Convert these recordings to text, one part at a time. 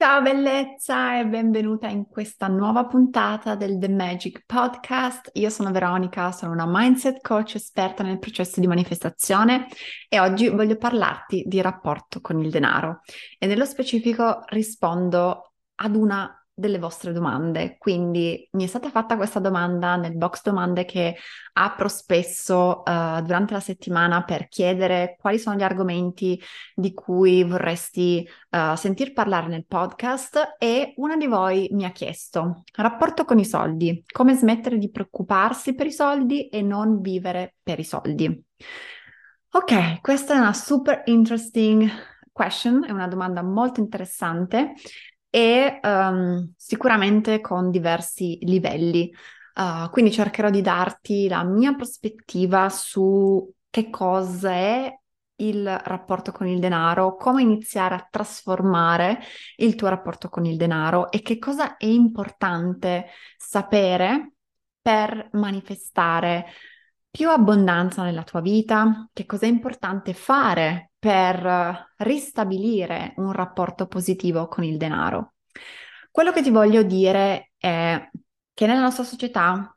Ciao bellezza e benvenuta in questa nuova puntata del The Magic Podcast. Io sono Veronica, sono una mindset coach esperta nel processo di manifestazione e oggi voglio parlarti di rapporto con il denaro e nello specifico rispondo ad una delle vostre domande. Quindi mi è stata fatta questa domanda nel box domande che apro spesso uh, durante la settimana per chiedere quali sono gli argomenti di cui vorresti uh, sentir parlare nel podcast e una di voi mi ha chiesto rapporto con i soldi, come smettere di preoccuparsi per i soldi e non vivere per i soldi. Ok, questa è una super interesting question, è una domanda molto interessante e um, sicuramente con diversi livelli. Uh, quindi cercherò di darti la mia prospettiva su che cosa è il rapporto con il denaro, come iniziare a trasformare il tuo rapporto con il denaro e che cosa è importante sapere per manifestare più abbondanza nella tua vita, che cosa è importante fare per ristabilire un rapporto positivo con il denaro. Quello che ti voglio dire è che nella nostra società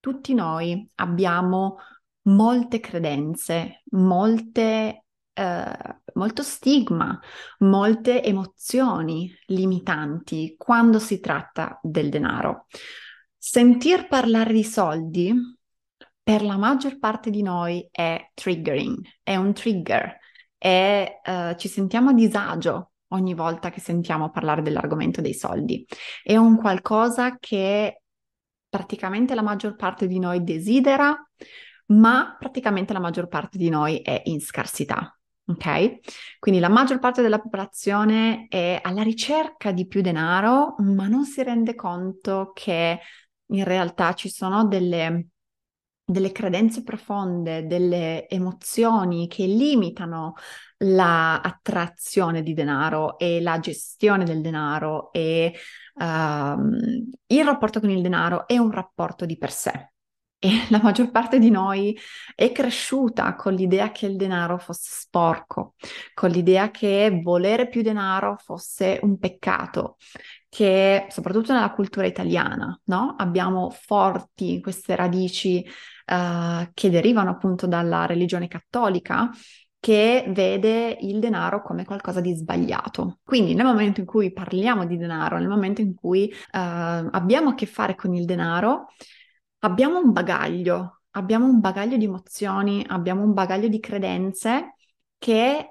tutti noi abbiamo molte credenze, molte, eh, molto stigma, molte emozioni limitanti quando si tratta del denaro. Sentir parlare di soldi per la maggior parte di noi è triggering, è un trigger, e uh, ci sentiamo a disagio ogni volta che sentiamo parlare dell'argomento dei soldi. È un qualcosa che praticamente la maggior parte di noi desidera, ma praticamente la maggior parte di noi è in scarsità. Ok? Quindi la maggior parte della popolazione è alla ricerca di più denaro, ma non si rende conto che in realtà ci sono delle delle credenze profonde, delle emozioni che limitano l'attrazione di denaro e la gestione del denaro e uh, il rapporto con il denaro è un rapporto di per sé. E la maggior parte di noi è cresciuta con l'idea che il denaro fosse sporco, con l'idea che volere più denaro fosse un peccato, che soprattutto nella cultura italiana, no? Abbiamo forti queste radici uh, che derivano appunto dalla religione cattolica che vede il denaro come qualcosa di sbagliato. Quindi nel momento in cui parliamo di denaro, nel momento in cui uh, abbiamo a che fare con il denaro, abbiamo un bagaglio, abbiamo un bagaglio di emozioni, abbiamo un bagaglio di credenze che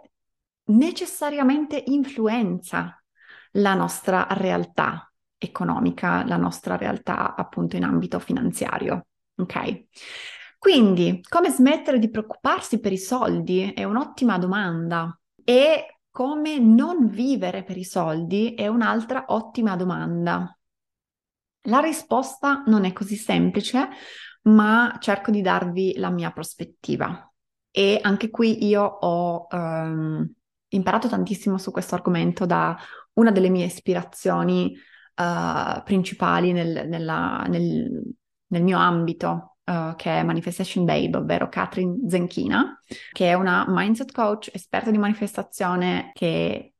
necessariamente influenza la nostra realtà economica, la nostra realtà appunto in ambito finanziario. Ok? Quindi, come smettere di preoccuparsi per i soldi è un'ottima domanda e come non vivere per i soldi è un'altra ottima domanda. La risposta non è così semplice, ma cerco di darvi la mia prospettiva. E anche qui io ho um, imparato tantissimo su questo argomento da una delle mie ispirazioni uh, principali nel, nella, nel, nel mio ambito uh, che è Manifestation Babe, ovvero Katrin Zenchina, che è una mindset coach esperta di manifestazione che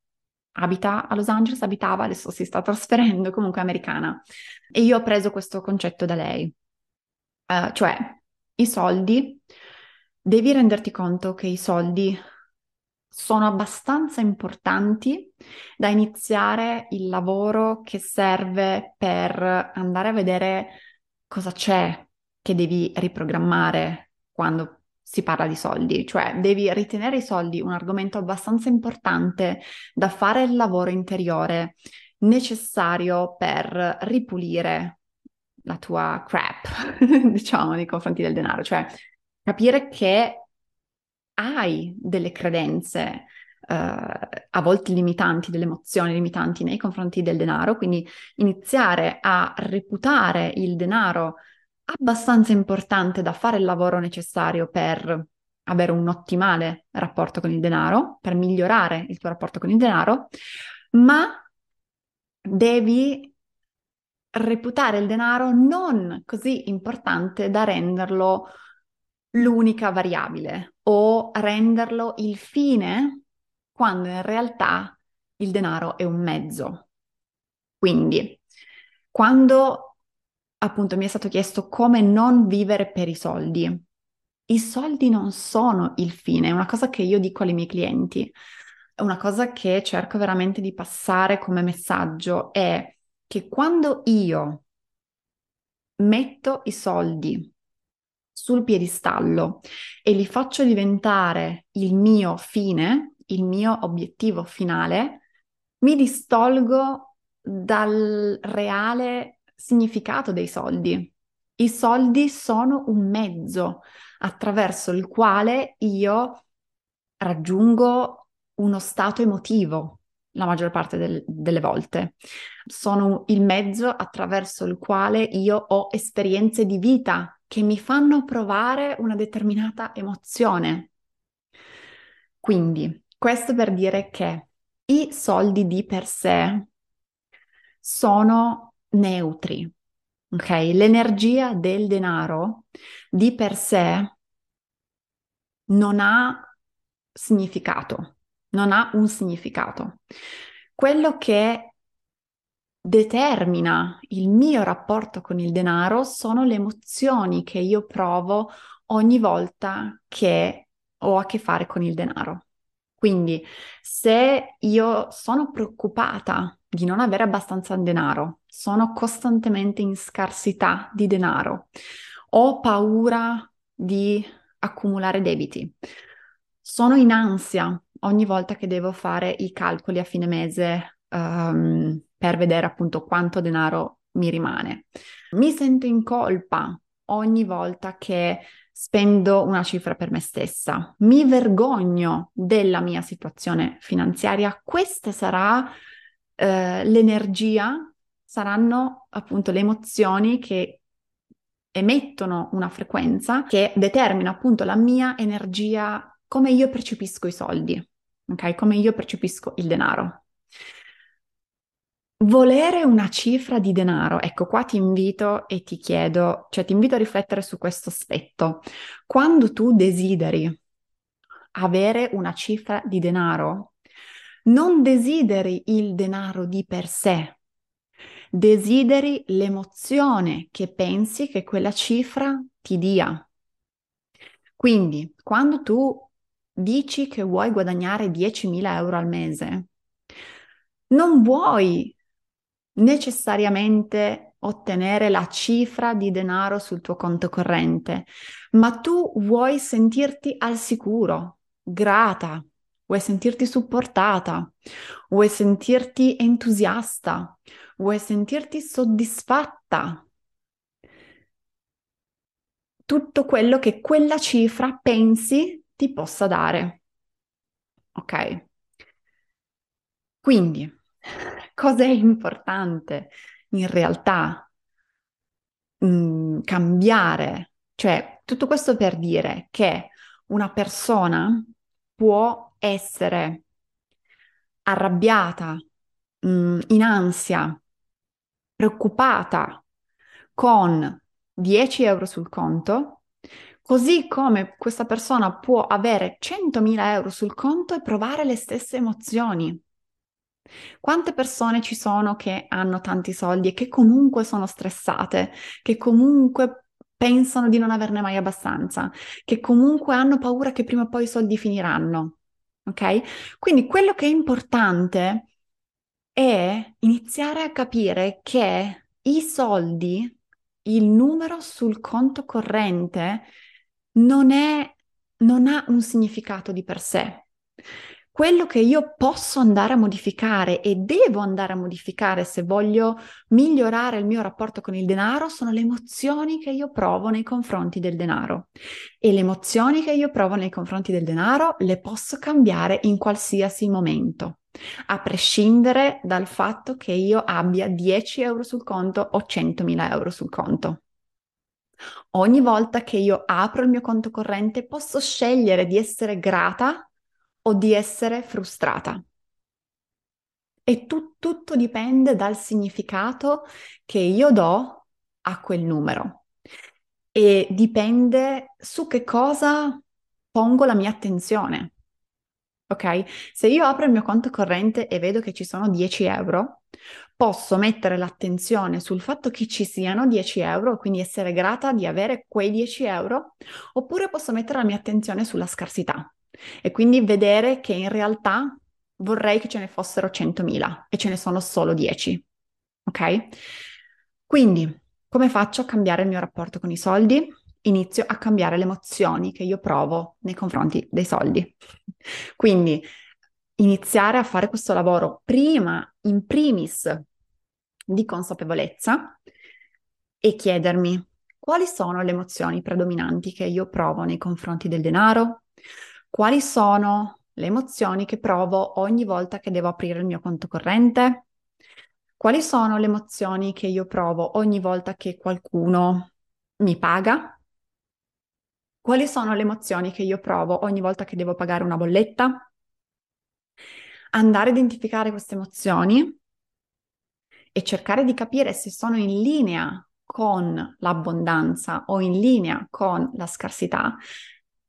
abita a Los Angeles, abitava, adesso si sta trasferendo, comunque americana. E io ho preso questo concetto da lei. Uh, cioè, i soldi, devi renderti conto che i soldi sono abbastanza importanti da iniziare il lavoro che serve per andare a vedere cosa c'è che devi riprogrammare quando si parla di soldi, cioè devi ritenere i soldi un argomento abbastanza importante da fare il lavoro interiore necessario per ripulire la tua crap, diciamo, nei confronti del denaro, cioè capire che hai delle credenze, a volte limitanti, delle emozioni limitanti nei confronti del denaro, quindi iniziare a reputare il denaro abbastanza importante da fare il lavoro necessario per avere un ottimale rapporto con il denaro, per migliorare il tuo rapporto con il denaro, ma devi reputare il denaro non così importante da renderlo l'unica variabile o renderlo il fine quando in realtà il denaro è un mezzo. Quindi, quando appunto mi è stato chiesto come non vivere per i soldi, i soldi non sono il fine, è una cosa che io dico ai miei clienti, è una cosa che cerco veramente di passare come messaggio, è che quando io metto i soldi sul piedistallo e li faccio diventare il mio fine, il mio obiettivo finale, mi distolgo dal reale significato dei soldi. I soldi sono un mezzo attraverso il quale io raggiungo uno stato emotivo la maggior parte del, delle volte. Sono il mezzo attraverso il quale io ho esperienze di vita che mi fanno provare una determinata emozione. Quindi, questo per dire che i soldi di per sé sono neutri, ok? L'energia del denaro di per sé non ha significato, non ha un significato. Quello che determina il mio rapporto con il denaro sono le emozioni che io provo ogni volta che ho a che fare con il denaro. Quindi se io sono preoccupata di non avere abbastanza denaro, sono costantemente in scarsità di denaro, ho paura di accumulare debiti, sono in ansia ogni volta che devo fare i calcoli a fine mese um, per vedere appunto quanto denaro mi rimane. Mi sento in colpa ogni volta che spendo una cifra per me stessa. Mi vergogno della mia situazione finanziaria. Questa sarà eh, l'energia, saranno appunto le emozioni che emettono una frequenza che determina appunto la mia energia, come io percepisco i soldi, ok? Come io percepisco il denaro. Volere una cifra di denaro, ecco qua ti invito e ti chiedo, cioè ti invito a riflettere su questo aspetto. Quando tu desideri avere una cifra di denaro, non desideri il denaro di per sé, desideri l'emozione che pensi che quella cifra ti dia. Quindi, quando tu dici che vuoi guadagnare 10.000 euro al mese, non vuoi necessariamente ottenere la cifra di denaro sul tuo conto corrente, ma tu vuoi sentirti al sicuro, grata, vuoi sentirti supportata, vuoi sentirti entusiasta, vuoi sentirti soddisfatta. Tutto quello che quella cifra pensi ti possa dare. Ok? Quindi, cosa è importante in realtà mh, mm, cambiare? Cioè, tutto questo per dire che una persona può essere arrabbiata, mh, mm, in ansia, preoccupata con 10 euro sul conto, così come questa persona può avere 100.000 euro sul conto e provare le stesse emozioni. Quante persone ci sono che hanno tanti soldi e che comunque sono stressate, che comunque pensano di non averne mai abbastanza, che comunque hanno paura che prima o poi i soldi finiranno? Ok? Quindi quello che è importante è iniziare a capire che i soldi, il numero sul conto corrente, non, è, non ha un significato di per sé. Quello che io posso andare a modificare e devo andare a modificare se voglio migliorare il mio rapporto con il denaro sono le emozioni che io provo nei confronti del denaro. E le emozioni che io provo nei confronti del denaro le posso cambiare in qualsiasi momento, a prescindere dal fatto che io abbia 10 euro sul conto o 100.000 euro sul conto. Ogni volta che io apro il mio conto corrente posso scegliere di essere grata o di essere frustrata. E tu, tutto dipende dal significato che io do a quel numero e dipende su che cosa pongo la mia attenzione. Ok? Se io apro il mio conto corrente e vedo che ci sono 10 euro, posso mettere l'attenzione sul fatto che ci siano 10 euro, quindi essere grata di avere quei 10 euro, oppure posso mettere la mia attenzione sulla scarsità e quindi vedere che in realtà vorrei che ce ne fossero 100.000 e ce ne sono solo 10. Ok? Quindi, come faccio a cambiare il mio rapporto con i soldi? Inizio a cambiare le emozioni che io provo nei confronti dei soldi. Quindi, iniziare a fare questo lavoro prima, in primis, di consapevolezza e chiedermi quali sono le emozioni predominanti che io provo nei confronti del denaro, quali sono le emozioni che provo ogni volta che devo aprire il mio conto corrente, quali sono le emozioni che io provo ogni volta che qualcuno mi paga, quali sono le emozioni che io provo ogni volta che devo pagare una bolletta. Andare a identificare queste emozioni e cercare di capire se sono in linea con l'abbondanza o in linea con la scarsità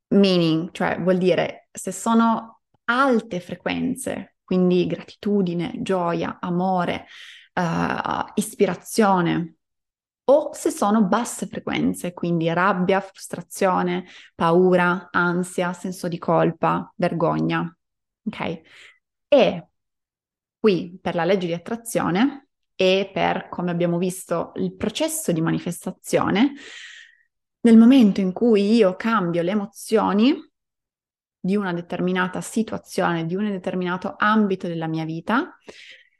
meaning, cioè vuol dire se sono alte frequenze, quindi gratitudine, gioia, amore, uh, ispirazione, o se sono basse frequenze, quindi rabbia, frustrazione, paura, ansia, senso di colpa, vergogna. Ok? E qui per la legge di attrazione e per, come abbiamo visto, il processo di manifestazione, nel momento in cui io cambio le emozioni di una determinata situazione, di un determinato ambito della mia vita,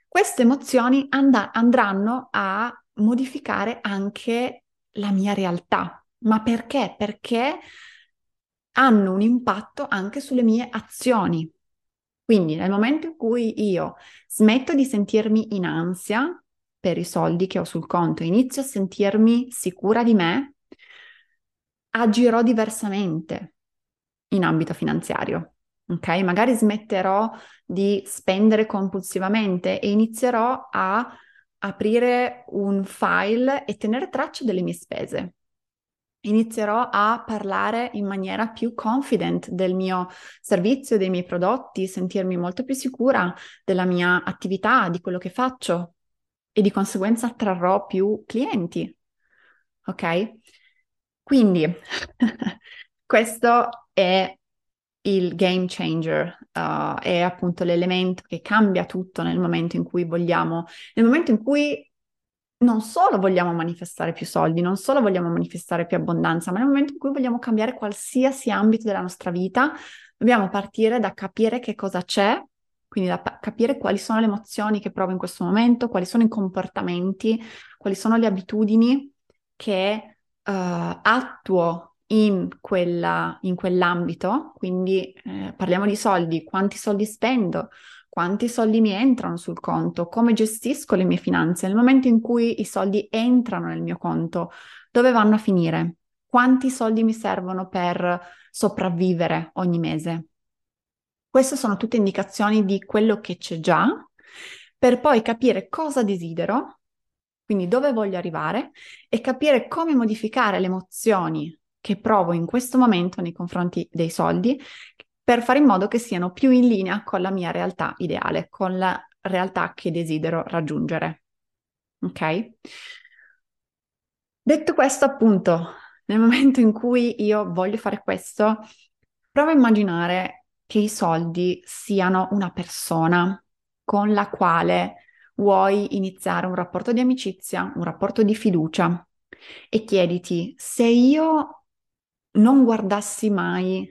queste emozioni and- andranno a modificare anche la mia realtà. Ma perché? Perché hanno un impatto anche sulle mie azioni. Quindi nel momento in cui io smetto di sentirmi in ansia per i soldi che ho sul conto, inizio a sentirmi sicura di me, agirò diversamente in ambito finanziario. Ok? Magari smetterò di spendere compulsivamente e inizierò a aprire un file e tenere traccia delle mie spese. Inizierò a parlare in maniera più confident del mio servizio, dei miei prodotti, sentirmi molto più sicura della mia attività, di quello che faccio e di conseguenza attrarrò più clienti. Ok? Quindi questo è il game changer, uh, è appunto l'elemento che cambia tutto nel momento in cui vogliamo, nel momento in cui non solo vogliamo manifestare più soldi, non solo vogliamo manifestare più abbondanza, ma nel momento in cui vogliamo cambiare qualsiasi ambito della nostra vita, dobbiamo partire da capire che cosa c'è, quindi da pa- capire quali sono le emozioni che provo in questo momento, quali sono i comportamenti, quali sono le abitudini che uh, attuo in, quella, in quell'ambito, quindi eh, parliamo di soldi, quanti soldi spendo, quanti soldi mi entrano sul conto, come gestisco le mie finanze, nel momento in cui i soldi entrano nel mio conto, dove vanno a finire, quanti soldi mi servono per sopravvivere ogni mese. Queste sono tutte indicazioni di quello che c'è già, per poi capire cosa desidero quindi dove voglio arrivare e capire come modificare le emozioni che provo in questo momento nei confronti dei soldi per fare in modo che siano più in linea con la mia realtà ideale, con la realtà che desidero raggiungere. Ok? Detto questo, appunto, nel momento in cui io voglio fare questo, prova a immaginare che i soldi siano una persona con la quale vuoi iniziare un rapporto di amicizia, un rapporto di fiducia e chiediti se io non guardassi mai,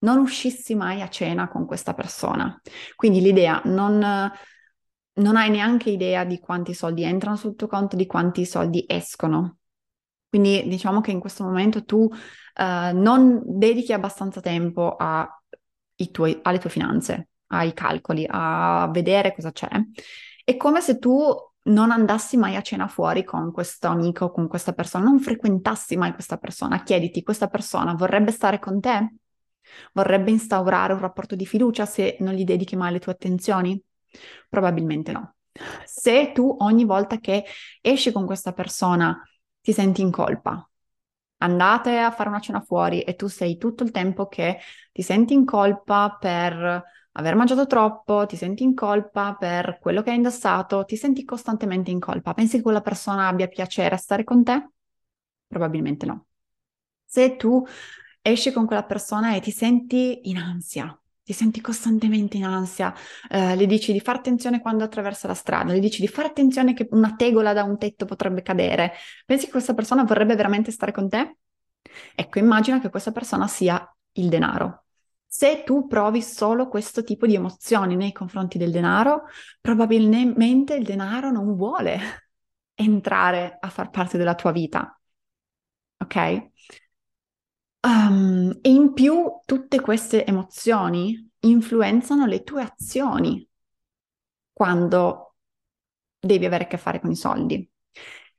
non uscissi mai a cena con questa persona. Quindi l'idea non, non hai neanche idea di quanti soldi entrano sul tuo conto, di quanti soldi escono. Quindi diciamo che in questo momento tu uh, non dedichi abbastanza tempo tuoi, alle tue finanze, ai calcoli, a vedere cosa c'è. È come se tu non andassi mai a cena fuori con questo amico, con questa persona, non frequentassi mai questa persona. Chiediti, questa persona vorrebbe stare con te? Vorrebbe instaurare un rapporto di fiducia se non gli dedichi mai le tue attenzioni? Probabilmente no. Se tu ogni volta che esci con questa persona ti senti in colpa. Andate a fare una cena fuori e tu sei tutto il tempo che ti senti in colpa per aver mangiato troppo, ti senti in colpa per quello che hai indossato, ti senti costantemente in colpa. Pensi che quella persona abbia piacere a stare con te? Probabilmente no. Se tu esci con quella persona e ti senti in ansia, ti senti costantemente in ansia, eh, le dici di fare attenzione quando attraversa la strada, le dici di fare attenzione che una tegola da un tetto potrebbe cadere, pensi che questa persona vorrebbe veramente stare con te? Ecco, immagina che questa persona sia il denaro. Se tu provi solo questo tipo di emozioni nei confronti del denaro, probabilmente il denaro non vuole entrare a far parte della tua vita. Ok? Um, e in più tutte queste emozioni influenzano le tue azioni quando devi avere a che fare con i soldi.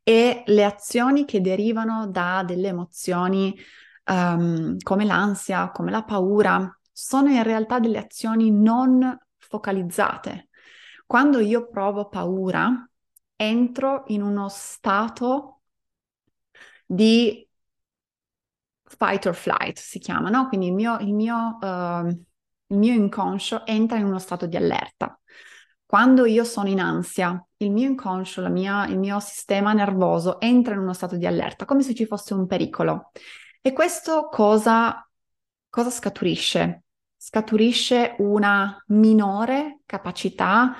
E le azioni che derivano da delle emozioni um, come l'ansia, come la paura, sono in realtà delle azioni non focalizzate. Quando io provo paura, entro in uno stato di fight or flight si chiama, no? Quindi il mio, il mio, uh, il mio inconscio entra in uno stato di allerta. Quando io sono in ansia, il mio inconscio, mia, il mio sistema nervoso entra in uno stato di allerta, come se ci fosse un pericolo. E questo cosa, cosa scaturisce? Scaturisce una minore capacità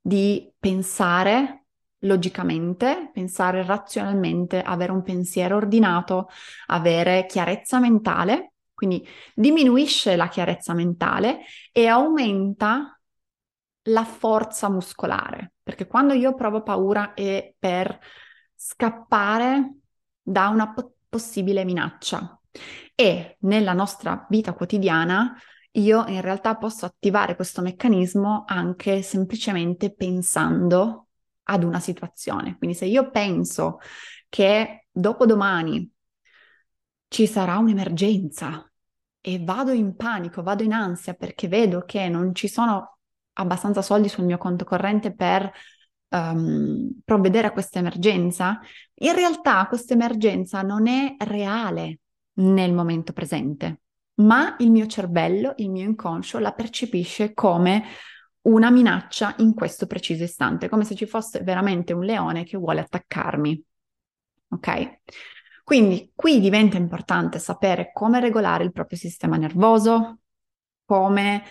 di pensare logicamente, pensare razionalmente, avere un pensiero ordinato, avere chiarezza mentale, quindi diminuisce la chiarezza mentale e aumenta la forza muscolare, perché quando io provo paura è per scappare da una po- possibile minaccia. E nella nostra vita quotidiana io in realtà posso attivare questo meccanismo anche semplicemente pensando ad una situazione. Quindi se io penso che dopodomani ci sarà un'emergenza e vado in panico, vado in ansia perché vedo che non ci sono abbastanza soldi sul mio conto corrente per um, provvedere a questa emergenza, in realtà questa emergenza non è reale nel momento presente, ma il mio cervello, il mio inconscio la percepisce come una minaccia in questo preciso istante, come se ci fosse veramente un leone che vuole attaccarmi. Ok? Quindi qui diventa importante sapere come regolare il proprio sistema nervoso, come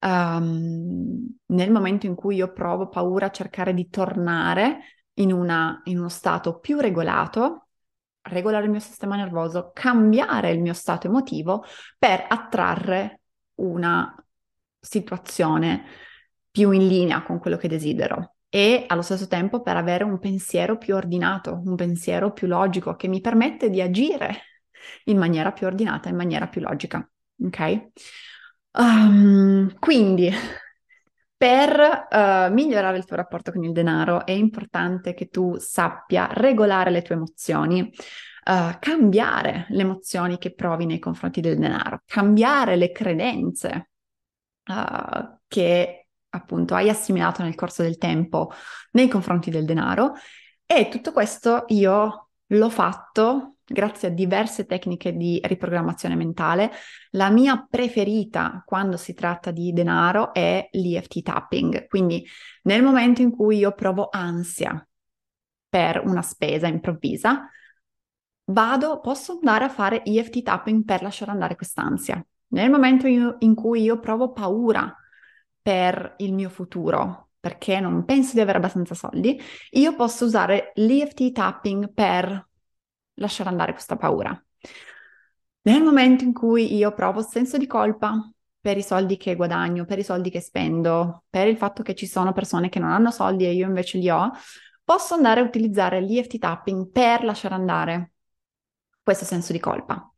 um, nel momento in cui io provo paura cercare di tornare in, una, in uno stato più regolato, regolare il mio sistema nervoso, cambiare il mio stato emotivo per attrarre una situazione più in linea con quello che desidero e allo stesso tempo per avere un pensiero più ordinato, un pensiero più logico che mi permette di agire in maniera più ordinata, in maniera più logica. Ok? Um, quindi, per uh, migliorare il tuo rapporto con il denaro è importante che tu sappia regolare le tue emozioni, uh, cambiare le emozioni che provi nei confronti del denaro, cambiare le credenze uh, che appunto hai assimilato nel corso del tempo nei confronti del denaro. E tutto questo io l'ho fatto grazie a diverse tecniche di riprogrammazione mentale. La mia preferita quando si tratta di denaro è l'EFT tapping. Quindi nel momento in cui io provo ansia per una spesa improvvisa, vado, posso andare a fare EFT tapping per lasciare andare quest'ansia. Nel momento in cui io provo paura per il mio futuro, perché non penso di avere abbastanza soldi, io posso usare l'EFT tapping per lasciare andare questa paura. Nel momento in cui io provo senso di colpa per i soldi che guadagno, per i soldi che spendo, per il fatto che ci sono persone che non hanno soldi e io invece li ho, posso andare a utilizzare l'EFT tapping per lasciare andare questo senso di colpa.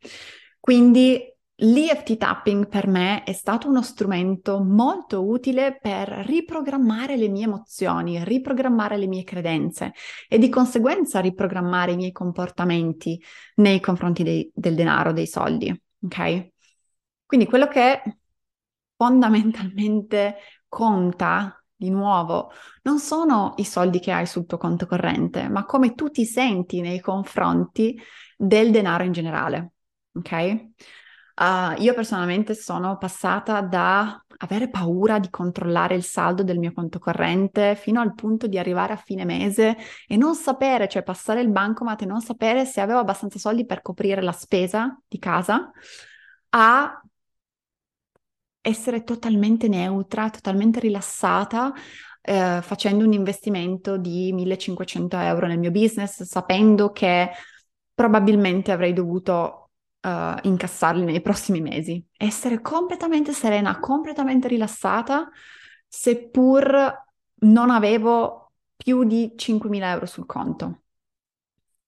Quindi L'EFT tapping per me è stato uno strumento molto utile per riprogrammare le mie emozioni, riprogrammare le mie credenze e di conseguenza riprogrammare i miei comportamenti nei confronti dei, del denaro, dei soldi. Ok? Quindi quello che fondamentalmente conta di nuovo, non sono i soldi che hai sul tuo conto corrente, ma come tu ti senti nei confronti del denaro in generale. Ok? Uh, io personalmente sono passata da avere paura di controllare il saldo del mio conto corrente fino al punto di arrivare a fine mese e non sapere, cioè passare il bancomat e non sapere se avevo abbastanza soldi per coprire la spesa di casa, a essere totalmente neutra, totalmente rilassata, eh, facendo un investimento di 1500 euro nel mio business, sapendo che probabilmente avrei dovuto uh, incassarli nei prossimi mesi. Essere completamente serena, completamente rilassata, seppur non avevo più di 5.000 euro sul conto.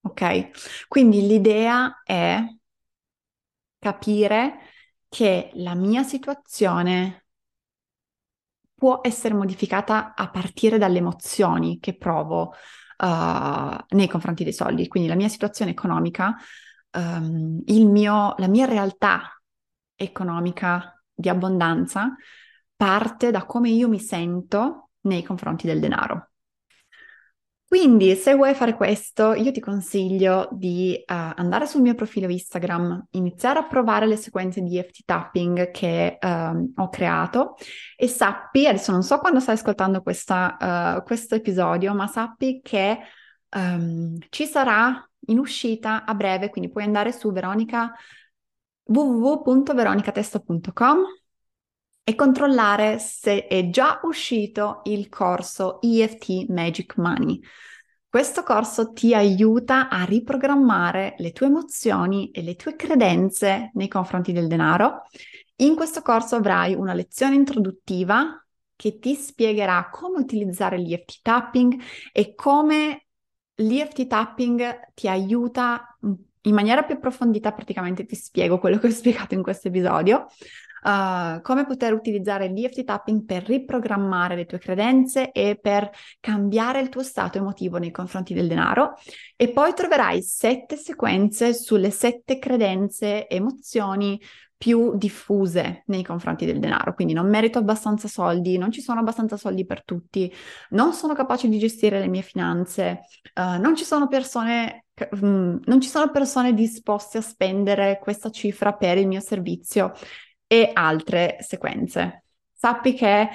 Ok? Quindi l'idea è capire che la mia situazione può essere modificata a partire dalle emozioni che provo uh, nei confronti dei soldi. Quindi la mia situazione economica um, mio, la mia realtà economica di abbondanza parte da come io mi sento nei confronti del denaro. Quindi, se vuoi fare questo, io ti consiglio di uh, andare sul mio profilo Instagram, iniziare a provare le sequenze di EFT tapping che uh, ho creato e sappi, adesso non so quando stai ascoltando questa, uh, questo episodio, ma sappi che um, ci sarà in uscita a breve, quindi puoi andare su Veronica www.veronicatesta.com e controllare se è già uscito il corso EFT Magic Money. Questo corso ti aiuta a riprogrammare le tue emozioni e le tue credenze nei confronti del denaro. In questo corso avrai una lezione introduttiva che ti spiegherà come utilizzare l'EFT tapping e come l'EFT tapping ti aiuta in maniera più approfondita, praticamente ti spiego quello che ho spiegato in questo episodio, uh, come poter utilizzare l'EFT tapping per riprogrammare le tue credenze e per cambiare il tuo stato emotivo nei confronti del denaro. E poi troverai sette sequenze sulle sette credenze, emozioni, più diffuse nei confronti del denaro, quindi non merito abbastanza soldi, non ci sono abbastanza soldi per tutti, non sono capace di gestire le mie finanze, uh, non ci sono persone um, non ci sono persone disposte a spendere questa cifra per il mio servizio e altre sequenze. Sappi che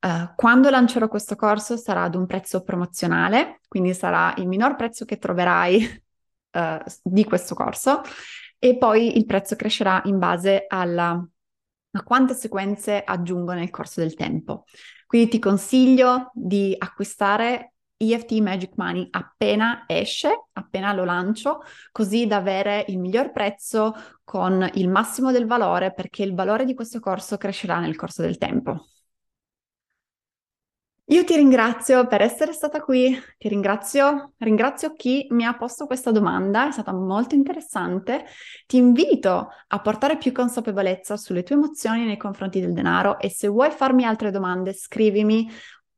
uh, quando lancerò questo corso sarà ad un prezzo promozionale, quindi sarà il minor prezzo che troverai uh, di questo corso e poi il prezzo crescerà in base alla, a quante sequenze aggiungo nel corso del tempo. Quindi ti consiglio di acquistare EFT Magic Money appena esce, appena lo lancio, così da avere il miglior prezzo con il massimo del valore, perché il valore di questo corso crescerà nel corso del tempo. Io ti ringrazio per essere stata qui, ti ringrazio, ringrazio chi mi ha posto questa domanda, è stata molto interessante. Ti invito a portare più consapevolezza sulle tue emozioni nei confronti del denaro e se vuoi farmi altre domande scrivimi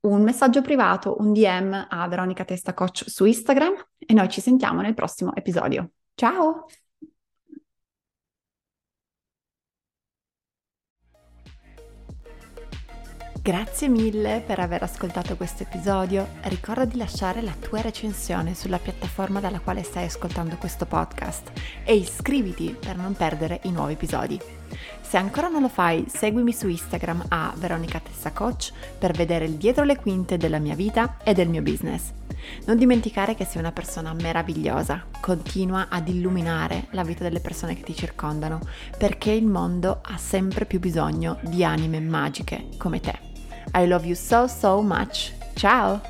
un messaggio privato, un DM a Veronica Testa Coach su Instagram e noi ci sentiamo nel prossimo episodio. Ciao! Grazie mille per aver ascoltato questo episodio. Ricorda di lasciare la tua recensione sulla piattaforma dalla quale stai ascoltando questo podcast e iscriviti per non perdere i nuovi episodi. Se ancora non lo fai, seguimi su Instagram a Veronica Tessa Coach per vedere il dietro le quinte della mia vita e del mio business. Non dimenticare che sei una persona meravigliosa, continua ad illuminare la vita delle persone che ti circondano, perché il mondo ha sempre più bisogno di anime magiche come te. I love you so so much. Ciao!